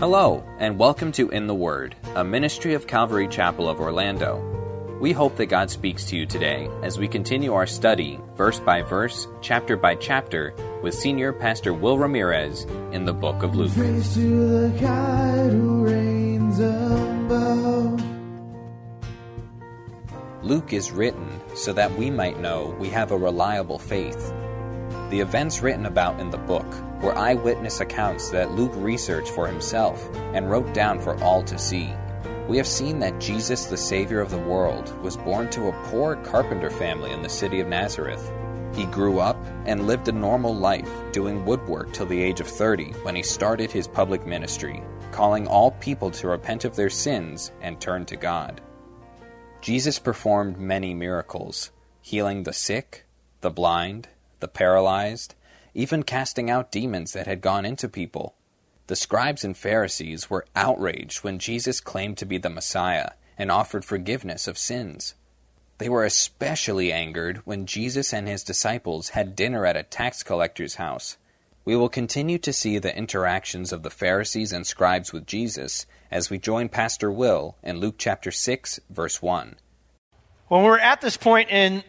Hello, and welcome to In the Word, a ministry of Calvary Chapel of Orlando. We hope that God speaks to you today as we continue our study, verse by verse, chapter by chapter, with Senior Pastor Will Ramirez in the book of Luke. Praise to the God who reigns above. Luke is written so that we might know we have a reliable faith. The events written about in the book were eyewitness accounts that Luke researched for himself and wrote down for all to see. We have seen that Jesus, the Savior of the world, was born to a poor carpenter family in the city of Nazareth. He grew up and lived a normal life, doing woodwork till the age of 30 when he started his public ministry, calling all people to repent of their sins and turn to God. Jesus performed many miracles, healing the sick, the blind, the paralyzed, even casting out demons that had gone into people. The scribes and Pharisees were outraged when Jesus claimed to be the Messiah and offered forgiveness of sins. They were especially angered when Jesus and his disciples had dinner at a tax collector's house. We will continue to see the interactions of the Pharisees and scribes with Jesus as we join Pastor Will in Luke chapter 6, verse 1. When we're at this point in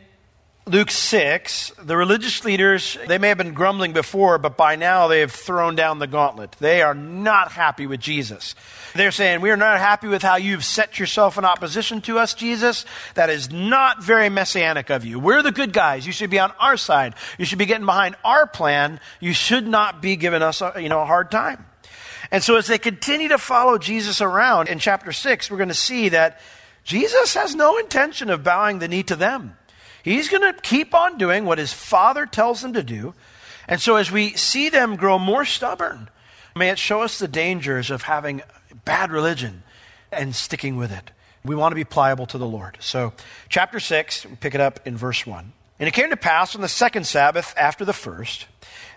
Luke 6, the religious leaders, they may have been grumbling before, but by now they have thrown down the gauntlet. They are not happy with Jesus. They're saying, We are not happy with how you've set yourself in opposition to us, Jesus. That is not very messianic of you. We're the good guys. You should be on our side. You should be getting behind our plan. You should not be giving us a, you know, a hard time. And so as they continue to follow Jesus around in chapter 6, we're going to see that Jesus has no intention of bowing the knee to them. He's going to keep on doing what his father tells him to do. And so as we see them grow more stubborn, may it show us the dangers of having bad religion and sticking with it. We want to be pliable to the Lord. So, chapter 6, we pick it up in verse 1. And it came to pass on the second Sabbath after the first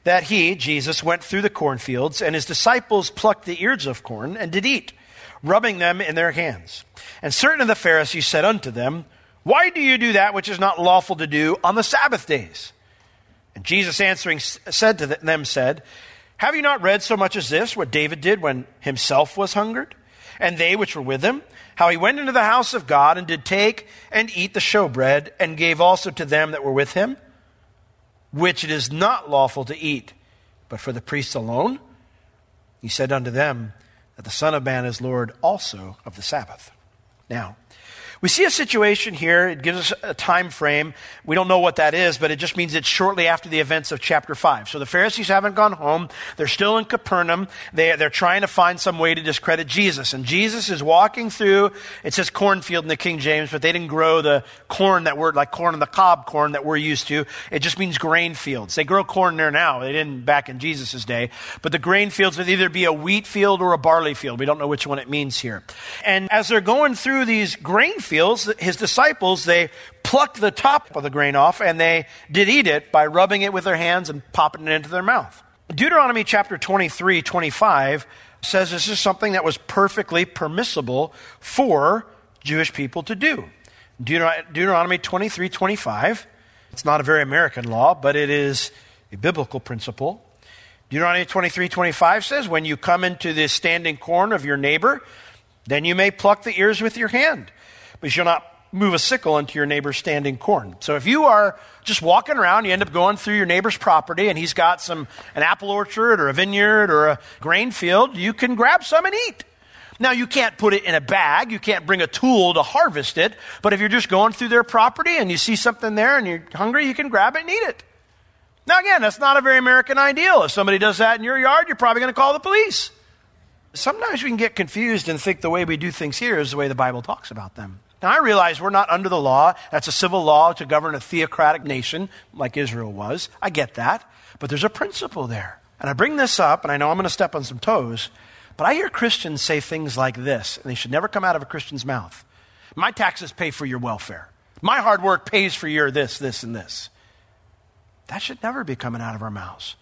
that he, Jesus, went through the cornfields, and his disciples plucked the ears of corn and did eat, rubbing them in their hands. And certain of the Pharisees said unto them, why do you do that which is not lawful to do on the Sabbath days? And Jesus answering said to them, said, Have you not read so much as this, what David did when himself was hungered? And they which were with him, how he went into the house of God and did take and eat the showbread, and gave also to them that were with him, which it is not lawful to eat, but for the priests alone? He said unto them, that the Son of Man is Lord also of the Sabbath. Now, we see a situation here. It gives us a time frame. We don't know what that is, but it just means it's shortly after the events of chapter 5. So the Pharisees haven't gone home. They're still in Capernaum. They, they're trying to find some way to discredit Jesus. And Jesus is walking through, it says cornfield in the King James, but they didn't grow the corn that we're, like corn in the cob corn that we're used to. It just means grain fields. They grow corn there now. They didn't back in Jesus' day. But the grain fields would either be a wheat field or a barley field. We don't know which one it means here. And as they're going through these grain fields, his disciples, they plucked the top of the grain off and they did eat it by rubbing it with their hands and popping it into their mouth. Deuteronomy chapter 23, 25 says this is something that was perfectly permissible for Jewish people to do. Deuteronomy 23, 25, it's not a very American law, but it is a biblical principle. Deuteronomy 23, 25 says, When you come into the standing corn of your neighbor, then you may pluck the ears with your hand but you shall not move a sickle into your neighbor's standing corn. So if you are just walking around, you end up going through your neighbor's property and he's got some an apple orchard or a vineyard or a grain field, you can grab some and eat. Now you can't put it in a bag, you can't bring a tool to harvest it, but if you're just going through their property and you see something there and you're hungry, you can grab it and eat it. Now again, that's not a very American ideal. If somebody does that in your yard, you're probably going to call the police. Sometimes we can get confused and think the way we do things here is the way the Bible talks about them. Now, I realize we're not under the law. That's a civil law to govern a theocratic nation like Israel was. I get that. But there's a principle there. And I bring this up, and I know I'm going to step on some toes, but I hear Christians say things like this, and they should never come out of a Christian's mouth. My taxes pay for your welfare. My hard work pays for your this, this, and this. That should never be coming out of our mouths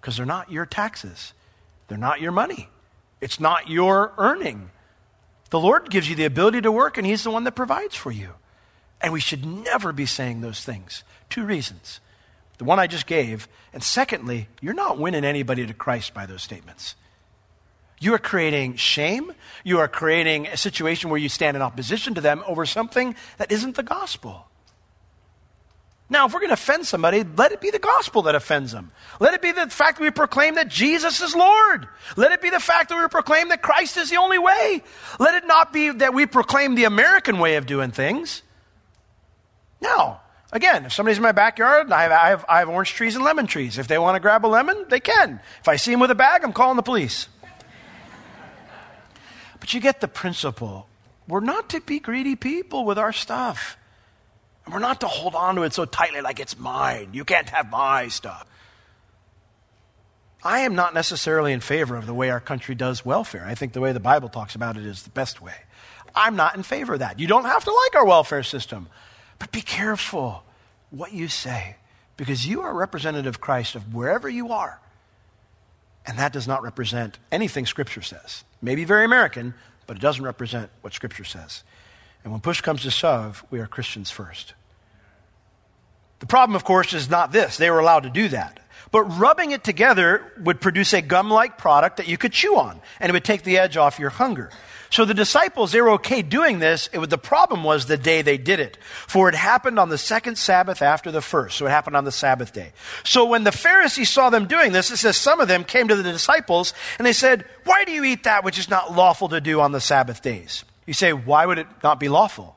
because they're not your taxes, they're not your money, it's not your earning. The Lord gives you the ability to work, and He's the one that provides for you. And we should never be saying those things. Two reasons. The one I just gave. And secondly, you're not winning anybody to Christ by those statements. You are creating shame. You are creating a situation where you stand in opposition to them over something that isn't the gospel. Now, if we're going to offend somebody, let it be the gospel that offends them. Let it be the fact that we proclaim that Jesus is Lord. Let it be the fact that we proclaim that Christ is the only way. Let it not be that we proclaim the American way of doing things. Now, again, if somebody's in my backyard, I have, I have, I have orange trees and lemon trees. If they want to grab a lemon, they can. If I see them with a bag, I'm calling the police. but you get the principle. We're not to be greedy people with our stuff. And we're not to hold on to it so tightly like it's mine. You can't have my stuff. I am not necessarily in favor of the way our country does welfare. I think the way the Bible talks about it is the best way. I'm not in favor of that. You don't have to like our welfare system, but be careful what you say because you are a representative of Christ of wherever you are. And that does not represent anything Scripture says. It may be very American, but it doesn't represent what Scripture says. And when push comes to shove, we are Christians first. The problem, of course, is not this. They were allowed to do that. But rubbing it together would produce a gum like product that you could chew on, and it would take the edge off your hunger. So the disciples, they were okay doing this. It, the problem was the day they did it. For it happened on the second Sabbath after the first. So it happened on the Sabbath day. So when the Pharisees saw them doing this, it says some of them came to the disciples and they said, Why do you eat that which is not lawful to do on the Sabbath days? You say, why would it not be lawful?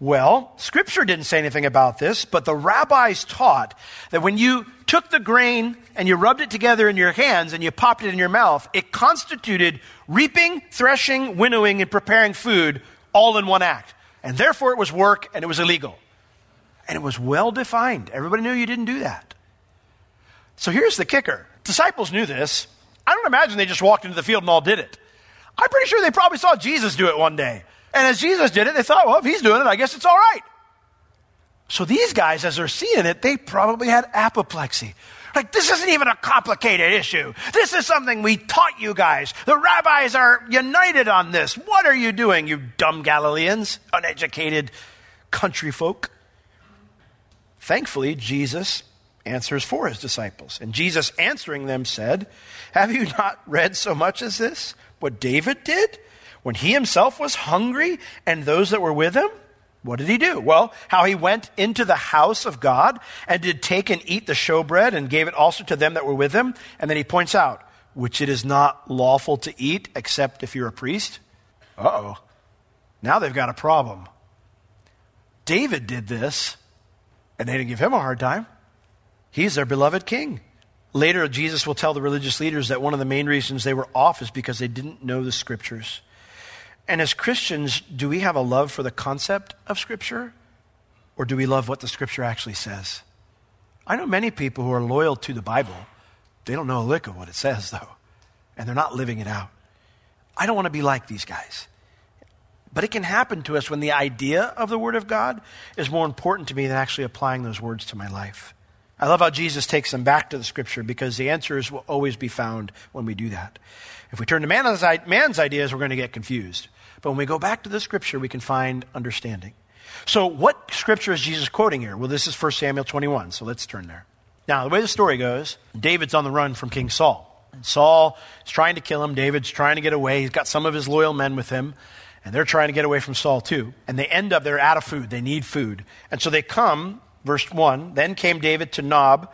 Well, Scripture didn't say anything about this, but the rabbis taught that when you took the grain and you rubbed it together in your hands and you popped it in your mouth, it constituted reaping, threshing, winnowing, and preparing food all in one act. And therefore it was work and it was illegal. And it was well defined. Everybody knew you didn't do that. So here's the kicker disciples knew this. I don't imagine they just walked into the field and all did it. I'm pretty sure they probably saw Jesus do it one day. And as Jesus did it, they thought, well, if he's doing it, I guess it's all right. So these guys, as they're seeing it, they probably had apoplexy. Like, this isn't even a complicated issue. This is something we taught you guys. The rabbis are united on this. What are you doing, you dumb Galileans, uneducated country folk? Thankfully, Jesus answers for his disciples. And Jesus answering them said, Have you not read so much as this? What David did when he himself was hungry and those that were with him? What did he do? Well, how he went into the house of God and did take and eat the showbread and gave it also to them that were with him. And then he points out, which it is not lawful to eat except if you're a priest. Uh oh. Now they've got a problem. David did this, and they didn't give him a hard time. He's their beloved king. Later, Jesus will tell the religious leaders that one of the main reasons they were off is because they didn't know the scriptures. And as Christians, do we have a love for the concept of scripture? Or do we love what the scripture actually says? I know many people who are loyal to the Bible. They don't know a lick of what it says, though, and they're not living it out. I don't want to be like these guys. But it can happen to us when the idea of the Word of God is more important to me than actually applying those words to my life. I love how Jesus takes them back to the scripture because the answers will always be found when we do that. If we turn to man's, man's ideas, we're going to get confused. But when we go back to the scripture, we can find understanding. So, what scripture is Jesus quoting here? Well, this is 1 Samuel 21, so let's turn there. Now, the way the story goes, David's on the run from King Saul. Saul is trying to kill him. David's trying to get away. He's got some of his loyal men with him, and they're trying to get away from Saul too. And they end up, they're out of food. They need food. And so they come Verse 1 Then came David to Nob,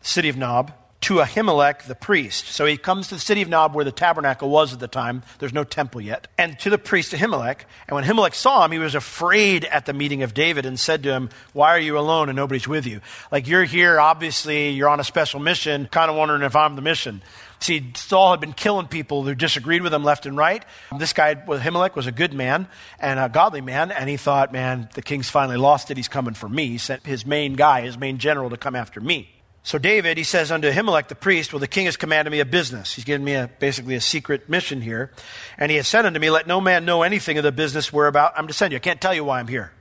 city of Nob, to Ahimelech the priest. So he comes to the city of Nob where the tabernacle was at the time. There's no temple yet. And to the priest Ahimelech. And when Ahimelech saw him, he was afraid at the meeting of David and said to him, Why are you alone and nobody's with you? Like you're here, obviously, you're on a special mission, kind of wondering if I'm the mission. See, Saul had been killing people who disagreed with him left and right. This guy, Ahimelech, was a good man and a godly man, and he thought, man, the king's finally lost it. He's coming for me. He sent his main guy, his main general, to come after me. So David, he says unto Ahimelech the priest, Well, the king has commanded me a business. He's given me a, basically a secret mission here. And he has said unto me, Let no man know anything of the business whereabout I'm to send you. I can't tell you why I'm here.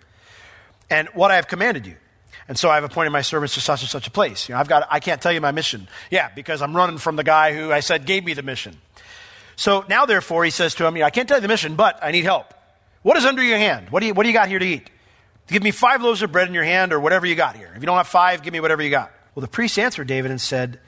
And what I have commanded you. And so I've appointed my servants to such and such a place. You know, I've got, I can't tell you my mission. Yeah, because I'm running from the guy who I said gave me the mission. So now, therefore, he says to him, I can't tell you the mission, but I need help. What is under your hand? What do you, what do you got here to eat? Give me five loaves of bread in your hand or whatever you got here. If you don't have five, give me whatever you got. Well, the priest answered David and said,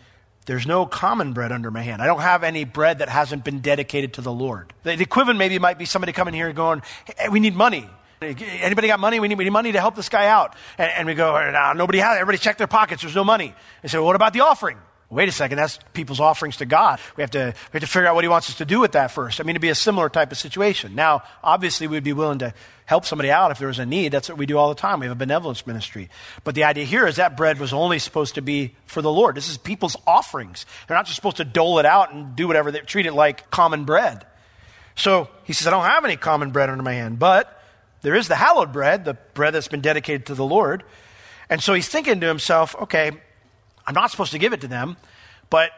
There's no common bread under my hand. I don't have any bread that hasn't been dedicated to the Lord. The, the equivalent maybe might be somebody coming here going, hey, We need money. Anybody got money? We need, we need money to help this guy out. And, and we go, no, nobody has it. Everybody check their pockets. There's no money. They say, well, what about the offering? Wait a second, that's people's offerings to God. We have, to, we have to figure out what He wants us to do with that first. I mean, it'd be a similar type of situation. Now, obviously, we'd be willing to help somebody out if there was a need. That's what we do all the time. We have a benevolence ministry. But the idea here is that bread was only supposed to be for the Lord. This is people's offerings. They're not just supposed to dole it out and do whatever, they treat it like common bread. So he says, I don't have any common bread under my hand, but there is the hallowed bread, the bread that's been dedicated to the Lord. And so he's thinking to himself, okay, I'm not supposed to give it to them, but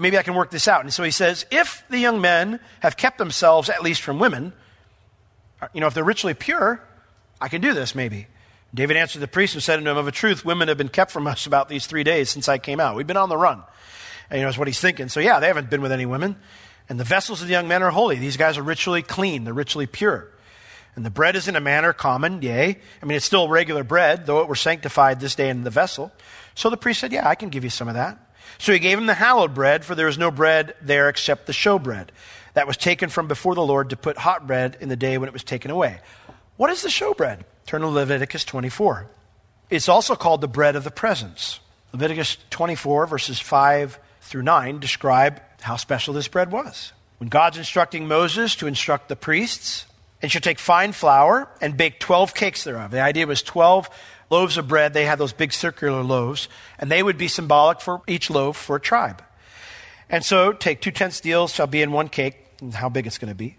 maybe I can work this out. And so he says, if the young men have kept themselves at least from women, uh, you know, if they're ritually pure, I can do this maybe. David answered the priest and said to him, Of a truth, women have been kept from us about these three days since I came out. We've been on the run. And you know, is what he's thinking. So yeah, they haven't been with any women. And the vessels of the young men are holy. These guys are ritually clean, they're ritually pure. And the bread is in a manner common, yea. I mean, it's still regular bread, though it were sanctified this day in the vessel. So the priest said, Yeah, I can give you some of that. So he gave him the hallowed bread, for there was no bread there except the showbread that was taken from before the Lord to put hot bread in the day when it was taken away. What is the showbread? Turn to Leviticus 24. It's also called the bread of the presence. Leviticus 24, verses 5 through 9, describe how special this bread was. When God's instructing Moses to instruct the priests, and she'll take fine flour and bake 12 cakes thereof. The idea was 12 loaves of bread. They had those big circular loaves, and they would be symbolic for each loaf for a tribe. And so take two tenths deals shall be in one cake, and how big it's going to be.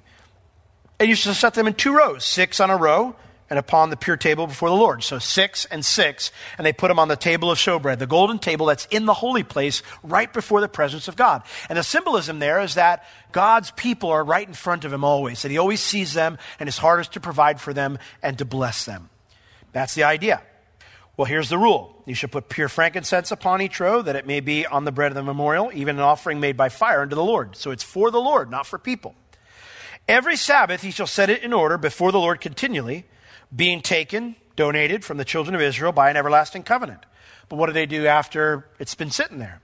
And you shall set them in two rows, six on a row, and upon the pure table before the Lord. So six and six, and they put them on the table of showbread, the golden table that's in the holy place right before the presence of God. And the symbolism there is that God's people are right in front of him always, that he always sees them, and his heart is to provide for them and to bless them. That's the idea. Well, here's the rule. You should put pure frankincense upon each row, that it may be on the bread of the memorial, even an offering made by fire unto the Lord. So it's for the Lord, not for people. Every Sabbath he shall set it in order before the Lord continually being taken, donated from the children of Israel by an everlasting covenant. But what do they do after it's been sitting there?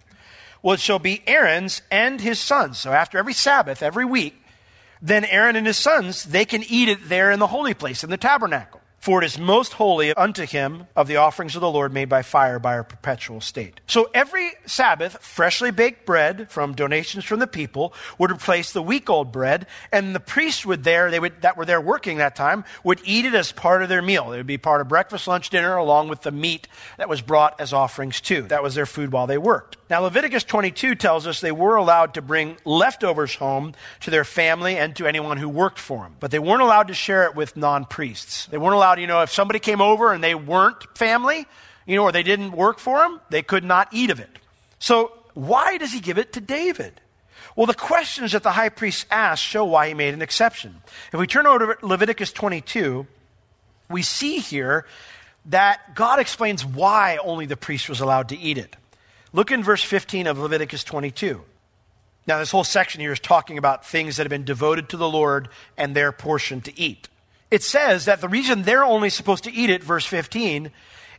Well, it shall be Aaron's and his sons. So after every Sabbath, every week, then Aaron and his sons, they can eat it there in the holy place, in the tabernacle. For it is most holy unto him of the offerings of the Lord made by fire by our perpetual state. So every Sabbath, freshly baked bread from donations from the people would replace the week old bread, and the priests would there, they would, that were there working that time, would eat it as part of their meal. It would be part of breakfast, lunch, dinner, along with the meat that was brought as offerings too. That was their food while they worked. Now, Leviticus 22 tells us they were allowed to bring leftovers home to their family and to anyone who worked for them, but they weren't allowed to share it with non priests. They weren't allowed, you know, if somebody came over and they weren't family, you know, or they didn't work for them, they could not eat of it. So, why does he give it to David? Well, the questions that the high priest asked show why he made an exception. If we turn over to Leviticus 22, we see here that God explains why only the priest was allowed to eat it. Look in verse 15 of Leviticus 22. Now, this whole section here is talking about things that have been devoted to the Lord and their portion to eat. It says that the reason they're only supposed to eat it, verse 15,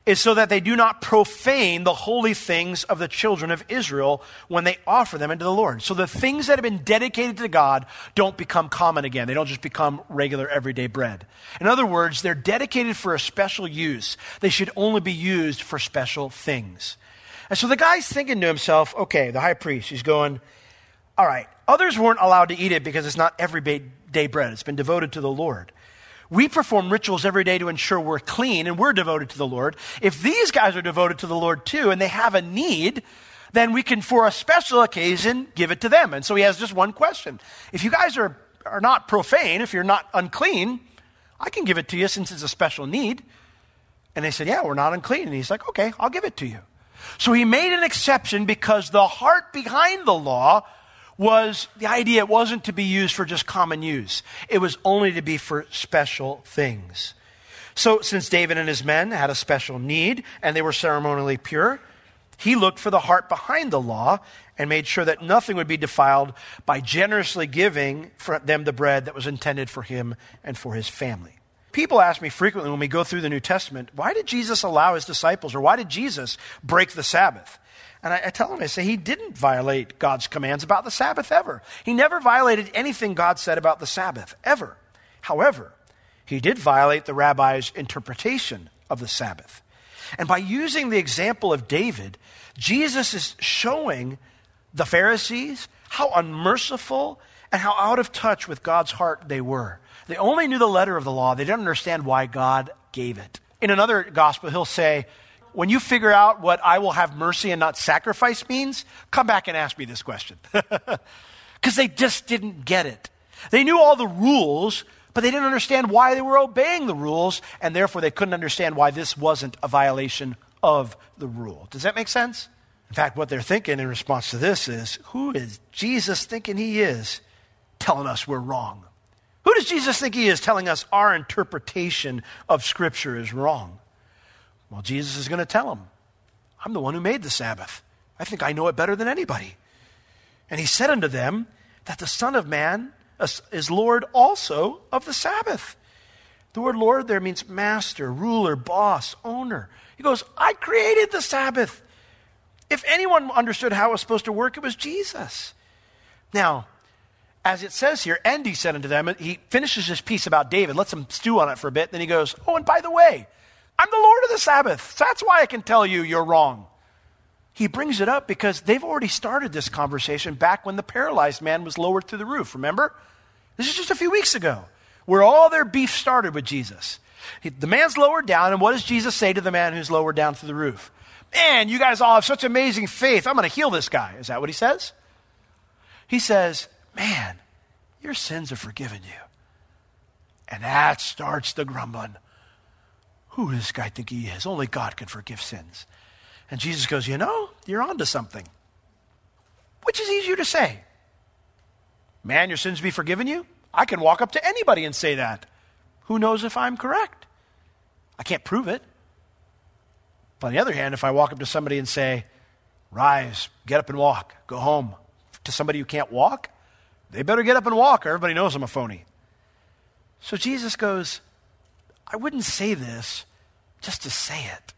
is so that they do not profane the holy things of the children of Israel when they offer them into the Lord. So the things that have been dedicated to God don't become common again. They don't just become regular everyday bread. In other words, they're dedicated for a special use. They should only be used for special things. And so the guy's thinking to himself, okay, the high priest, he's going, all right, others weren't allowed to eat it because it's not everyday bread, it's been devoted to the Lord. We perform rituals every day to ensure we're clean and we're devoted to the Lord. If these guys are devoted to the Lord too and they have a need, then we can, for a special occasion, give it to them. And so he has just one question. If you guys are, are not profane, if you're not unclean, I can give it to you since it's a special need. And they said, Yeah, we're not unclean. And he's like, Okay, I'll give it to you. So he made an exception because the heart behind the law was the idea it wasn't to be used for just common use, it was only to be for special things. So, since David and his men had a special need and they were ceremonially pure, he looked for the heart behind the law and made sure that nothing would be defiled by generously giving them the bread that was intended for him and for his family. People ask me frequently when we go through the New Testament, why did Jesus allow his disciples or why did Jesus break the Sabbath? And I, I, tell him, I say, he didn't violate God's commands about the Sabbath ever. He never violated anything God said about the Sabbath, ever. However, he did violate the rabbi's interpretation of the Sabbath. And by using the example of David, Jesus is showing the Pharisees how unmerciful and how out of touch with God's heart they were. They only knew the letter of the law, they didn't understand why God gave it. In another gospel, he'll say, When you figure out what I will have mercy and not sacrifice means, come back and ask me this question. Because they just didn't get it. They knew all the rules, but they didn't understand why they were obeying the rules, and therefore they couldn't understand why this wasn't a violation of the rule. Does that make sense? In fact, what they're thinking in response to this is who is Jesus thinking he is telling us we're wrong? Who does Jesus think he is telling us our interpretation of Scripture is wrong? Well, Jesus is going to tell them, I'm the one who made the Sabbath. I think I know it better than anybody. And he said unto them that the Son of Man is Lord also of the Sabbath. The word Lord there means master, ruler, boss, owner. He goes, I created the Sabbath. If anyone understood how it was supposed to work, it was Jesus. Now, as it says here, and he said unto them, he finishes his piece about David, lets him stew on it for a bit, then he goes, Oh, and by the way, I'm the Lord of the Sabbath. That's why I can tell you you're wrong. He brings it up because they've already started this conversation back when the paralyzed man was lowered through the roof, remember? This is just a few weeks ago, where all their beef started with Jesus. The man's lowered down, and what does Jesus say to the man who's lowered down through the roof? Man, you guys all have such amazing faith. I'm going to heal this guy. Is that what he says? He says, Man, your sins are forgiven you. And that starts the grumbling. Who does this guy think he is? Only God can forgive sins. And Jesus goes, You know, you're onto something. Which is easier to say? Man, your sins be forgiven you? I can walk up to anybody and say that. Who knows if I'm correct? I can't prove it. But on the other hand, if I walk up to somebody and say, Rise, get up and walk, go home, to somebody who can't walk, they better get up and walk, or everybody knows I'm a phony. So Jesus goes, I wouldn't say this just to say it.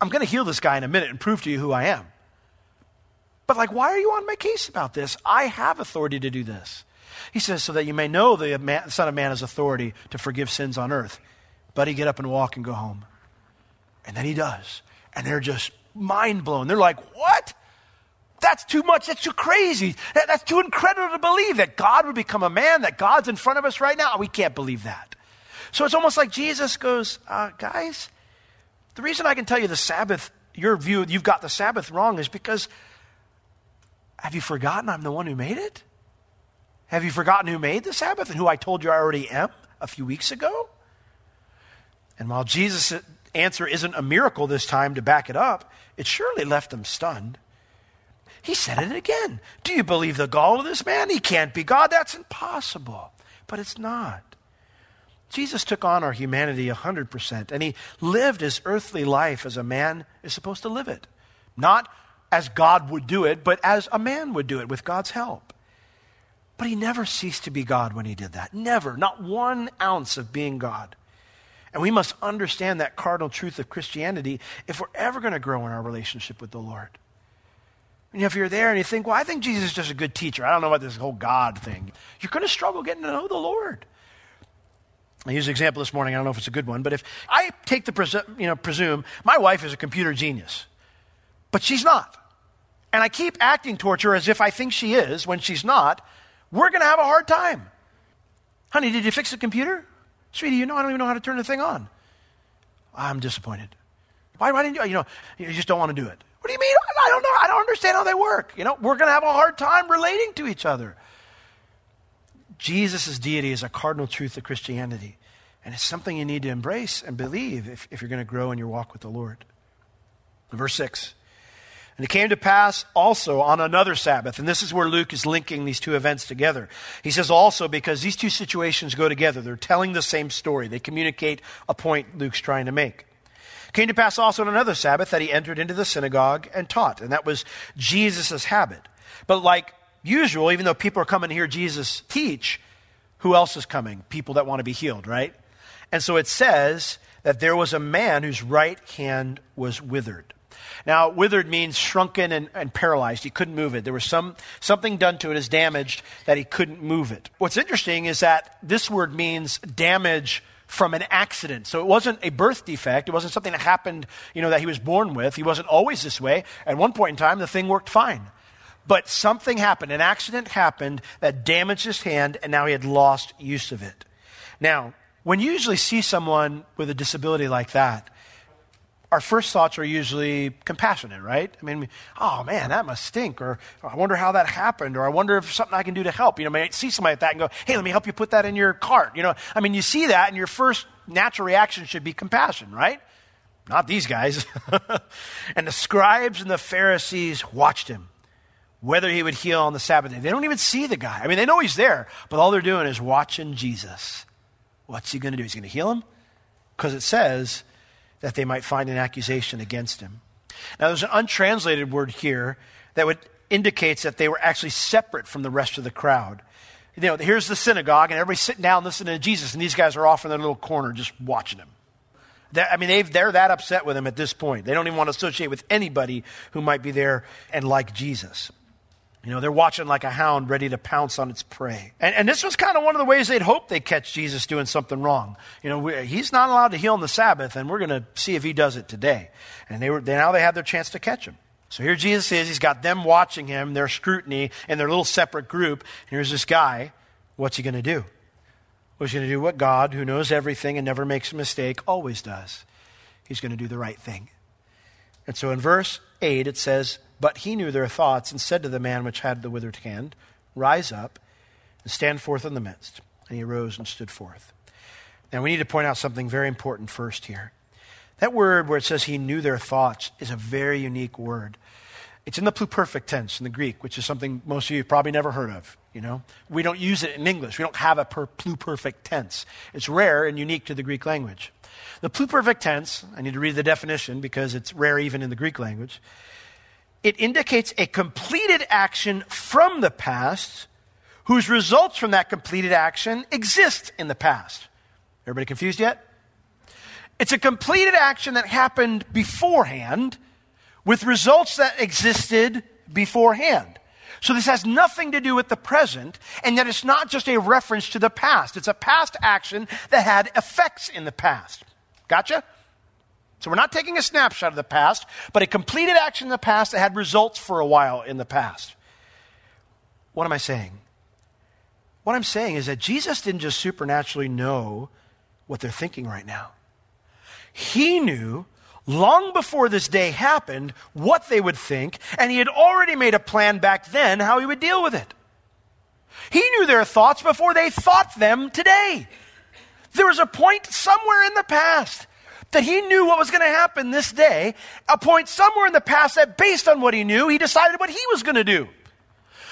I'm going to heal this guy in a minute and prove to you who I am. But, like, why are you on my case about this? I have authority to do this. He says, so that you may know the Son of Man has authority to forgive sins on earth. Buddy, get up and walk and go home. And then he does. And they're just mind blown. They're like, what? That's too much. That's too crazy. That's too incredible to believe that God would become a man, that God's in front of us right now. We can't believe that. So it's almost like Jesus goes, uh, guys, the reason I can tell you the Sabbath, your view, you've got the Sabbath wrong, is because have you forgotten I'm the one who made it? Have you forgotten who made the Sabbath and who I told you I already am a few weeks ago? And while Jesus' answer isn't a miracle this time to back it up, it surely left them stunned. He said it again. Do you believe the gall of this man? He can't be God. That's impossible. But it's not. Jesus took on our humanity 100%, and he lived his earthly life as a man is supposed to live it. Not as God would do it, but as a man would do it with God's help. But he never ceased to be God when he did that. Never. Not one ounce of being God. And we must understand that cardinal truth of Christianity if we're ever going to grow in our relationship with the Lord. And if you're there and you think, well, I think Jesus is just a good teacher. I don't know about this whole God thing. You're going to struggle getting to know the Lord. I use an example this morning. I don't know if it's a good one, but if I take the, presu- you know, presume my wife is a computer genius. but she's not. And I keep acting towards her as if I think she is when she's not. We're going to have a hard time. Honey, did you fix the computer? Sweetie, you know I don't even know how to turn the thing on. I'm disappointed. Why, why didn't you? You know, you just don't want to do it. What do you mean? I don't know. I don't understand how they work. You know, we're going to have a hard time relating to each other. Jesus' deity is a cardinal truth of Christianity. And it's something you need to embrace and believe if, if you're going to grow in your walk with the Lord. Verse 6. And it came to pass also on another Sabbath, and this is where Luke is linking these two events together. He says also because these two situations go together, they're telling the same story. They communicate a point Luke's trying to make. It came to pass also on another Sabbath that he entered into the synagogue and taught, and that was Jesus' habit. But like usual, even though people are coming to hear Jesus teach, who else is coming? People that want to be healed, right? And so it says that there was a man whose right hand was withered. Now, withered means shrunken and, and, paralyzed. He couldn't move it. There was some, something done to it as damaged that he couldn't move it. What's interesting is that this word means damage from an accident. So it wasn't a birth defect. It wasn't something that happened, you know, that he was born with. He wasn't always this way. At one point in time, the thing worked fine. But something happened. An accident happened that damaged his hand, and now he had lost use of it. Now, when you usually see someone with a disability like that, our first thoughts are usually compassionate, right? I mean, oh man, that must stink, or oh, I wonder how that happened, or I wonder if something I can do to help. You know, I see somebody like that and go, hey, let me help you put that in your cart. You know, I mean, you see that, and your first natural reaction should be compassion, right? Not these guys. and the scribes and the Pharisees watched him, whether he would heal on the Sabbath day. They don't even see the guy. I mean, they know he's there, but all they're doing is watching Jesus. What's he going to do? He's going to heal him? Because it says, that they might find an accusation against him. Now, there's an untranslated word here that would indicates that they were actually separate from the rest of the crowd. You know, here's the synagogue, and everybody's sitting down listening to Jesus, and these guys are off in their little corner just watching him. I mean, they they're that upset with him at this point. They don't even want to associate with anybody who might be there and like Jesus. You know, they're watching like a hound ready to pounce on its prey. And, and this was kind of one of the ways they'd hope they'd catch Jesus doing something wrong. You know, we, he's not allowed to heal on the Sabbath, and we're going to see if he does it today. And they were, they, now they have their chance to catch him. So here Jesus is. He's got them watching him, their scrutiny, and their little separate group. And here's this guy. What's he going to do? Well, he's going to do what God, who knows everything and never makes a mistake, always does. He's going to do the right thing. And so in verse 8, it says, but he knew their thoughts and said to the man which had the withered hand, Rise up and stand forth in the midst. And he arose and stood forth. Now we need to point out something very important first here. That word where it says he knew their thoughts is a very unique word. It's in the pluperfect tense in the Greek, which is something most of you probably never heard of. You know, we don't use it in English. We don't have a per- pluperfect tense. It's rare and unique to the Greek language. The pluperfect tense, I need to read the definition because it's rare even in the Greek language it indicates a completed action from the past whose results from that completed action exist in the past. Everybody confused yet? It's a completed action that happened beforehand with results that existed beforehand. So this has nothing to do with the present, and yet it's not just a reference to the past. It's a past action that had effects in the past. Gotcha? So we're not taking a snapshot of the past, but a completed action in the past that had results for a while in the past. What am I saying? What I'm saying is that Jesus didn't just supernaturally know what they're thinking right now. He knew long before this day happened what they would think, and he had already made a plan back then how he would deal with it. He knew their thoughts before they thought them today. There was a point somewhere in the past that he knew what was going to happen this day, a point somewhere in the past that based on what he knew, he decided what he was going to do.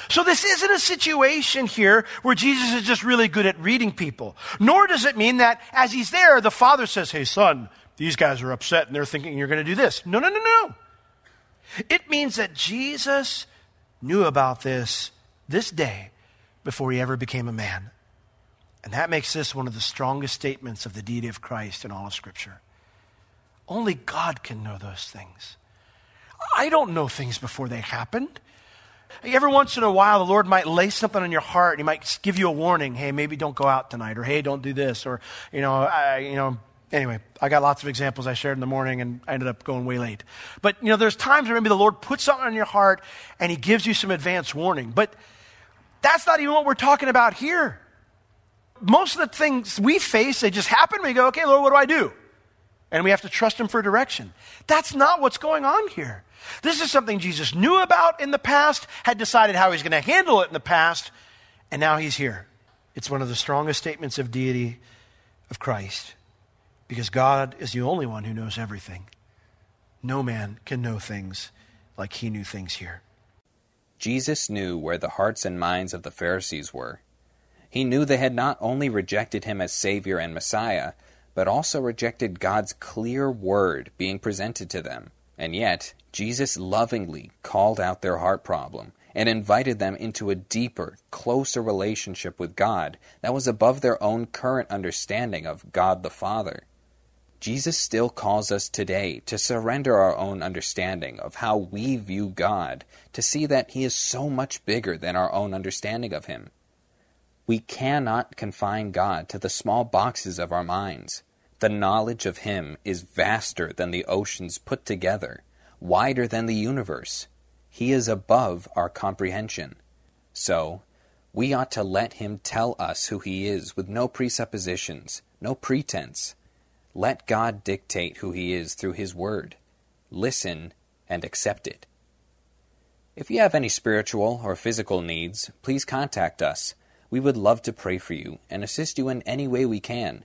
So this isn't a situation here where Jesus is just really good at reading people. Nor does it mean that as he's there, the father says, Hey, son, these guys are upset and they're thinking you're going to do this. No, no, no, no. It means that Jesus knew about this this day before he ever became a man. And that makes this one of the strongest statements of the deity of Christ in all of Scripture. Only God can know those things. I don't know things before they happened. Every once in a while, the Lord might lay something on your heart. He might give you a warning. Hey, maybe don't go out tonight, or hey, don't do this, or you know, I, you know, Anyway, I got lots of examples I shared in the morning and I ended up going way late. But, you know, there's times where maybe the Lord puts something on your heart and He gives you some advance warning. But that's not even what we're talking about here. Most of the things we face, they just happen. We go, okay, Lord, what do I do? And we have to trust Him for direction. That's not what's going on here. This is something Jesus knew about in the past, had decided how He's going to handle it in the past, and now He's here. It's one of the strongest statements of deity of Christ because God is the only one who knows everything. No man can know things like he knew things here. Jesus knew where the hearts and minds of the Pharisees were. He knew they had not only rejected him as Savior and Messiah, but also rejected God's clear word being presented to them. And yet, Jesus lovingly called out their heart problem and invited them into a deeper, closer relationship with God that was above their own current understanding of God the Father. Jesus still calls us today to surrender our own understanding of how we view God, to see that He is so much bigger than our own understanding of Him. We cannot confine God to the small boxes of our minds. The knowledge of Him is vaster than the oceans put together, wider than the universe. He is above our comprehension. So, we ought to let Him tell us who He is with no presuppositions, no pretense let God dictate who He is through His Word. Listen and accept it. If you have any spiritual or physical needs, please contact us. We would love to pray for you and assist you in any way we can.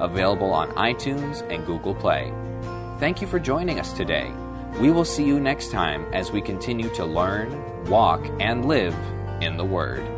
available on iTunes and Google Play. Thank you for joining us today. We will see you next time as we continue to learn, walk, and live in the Word.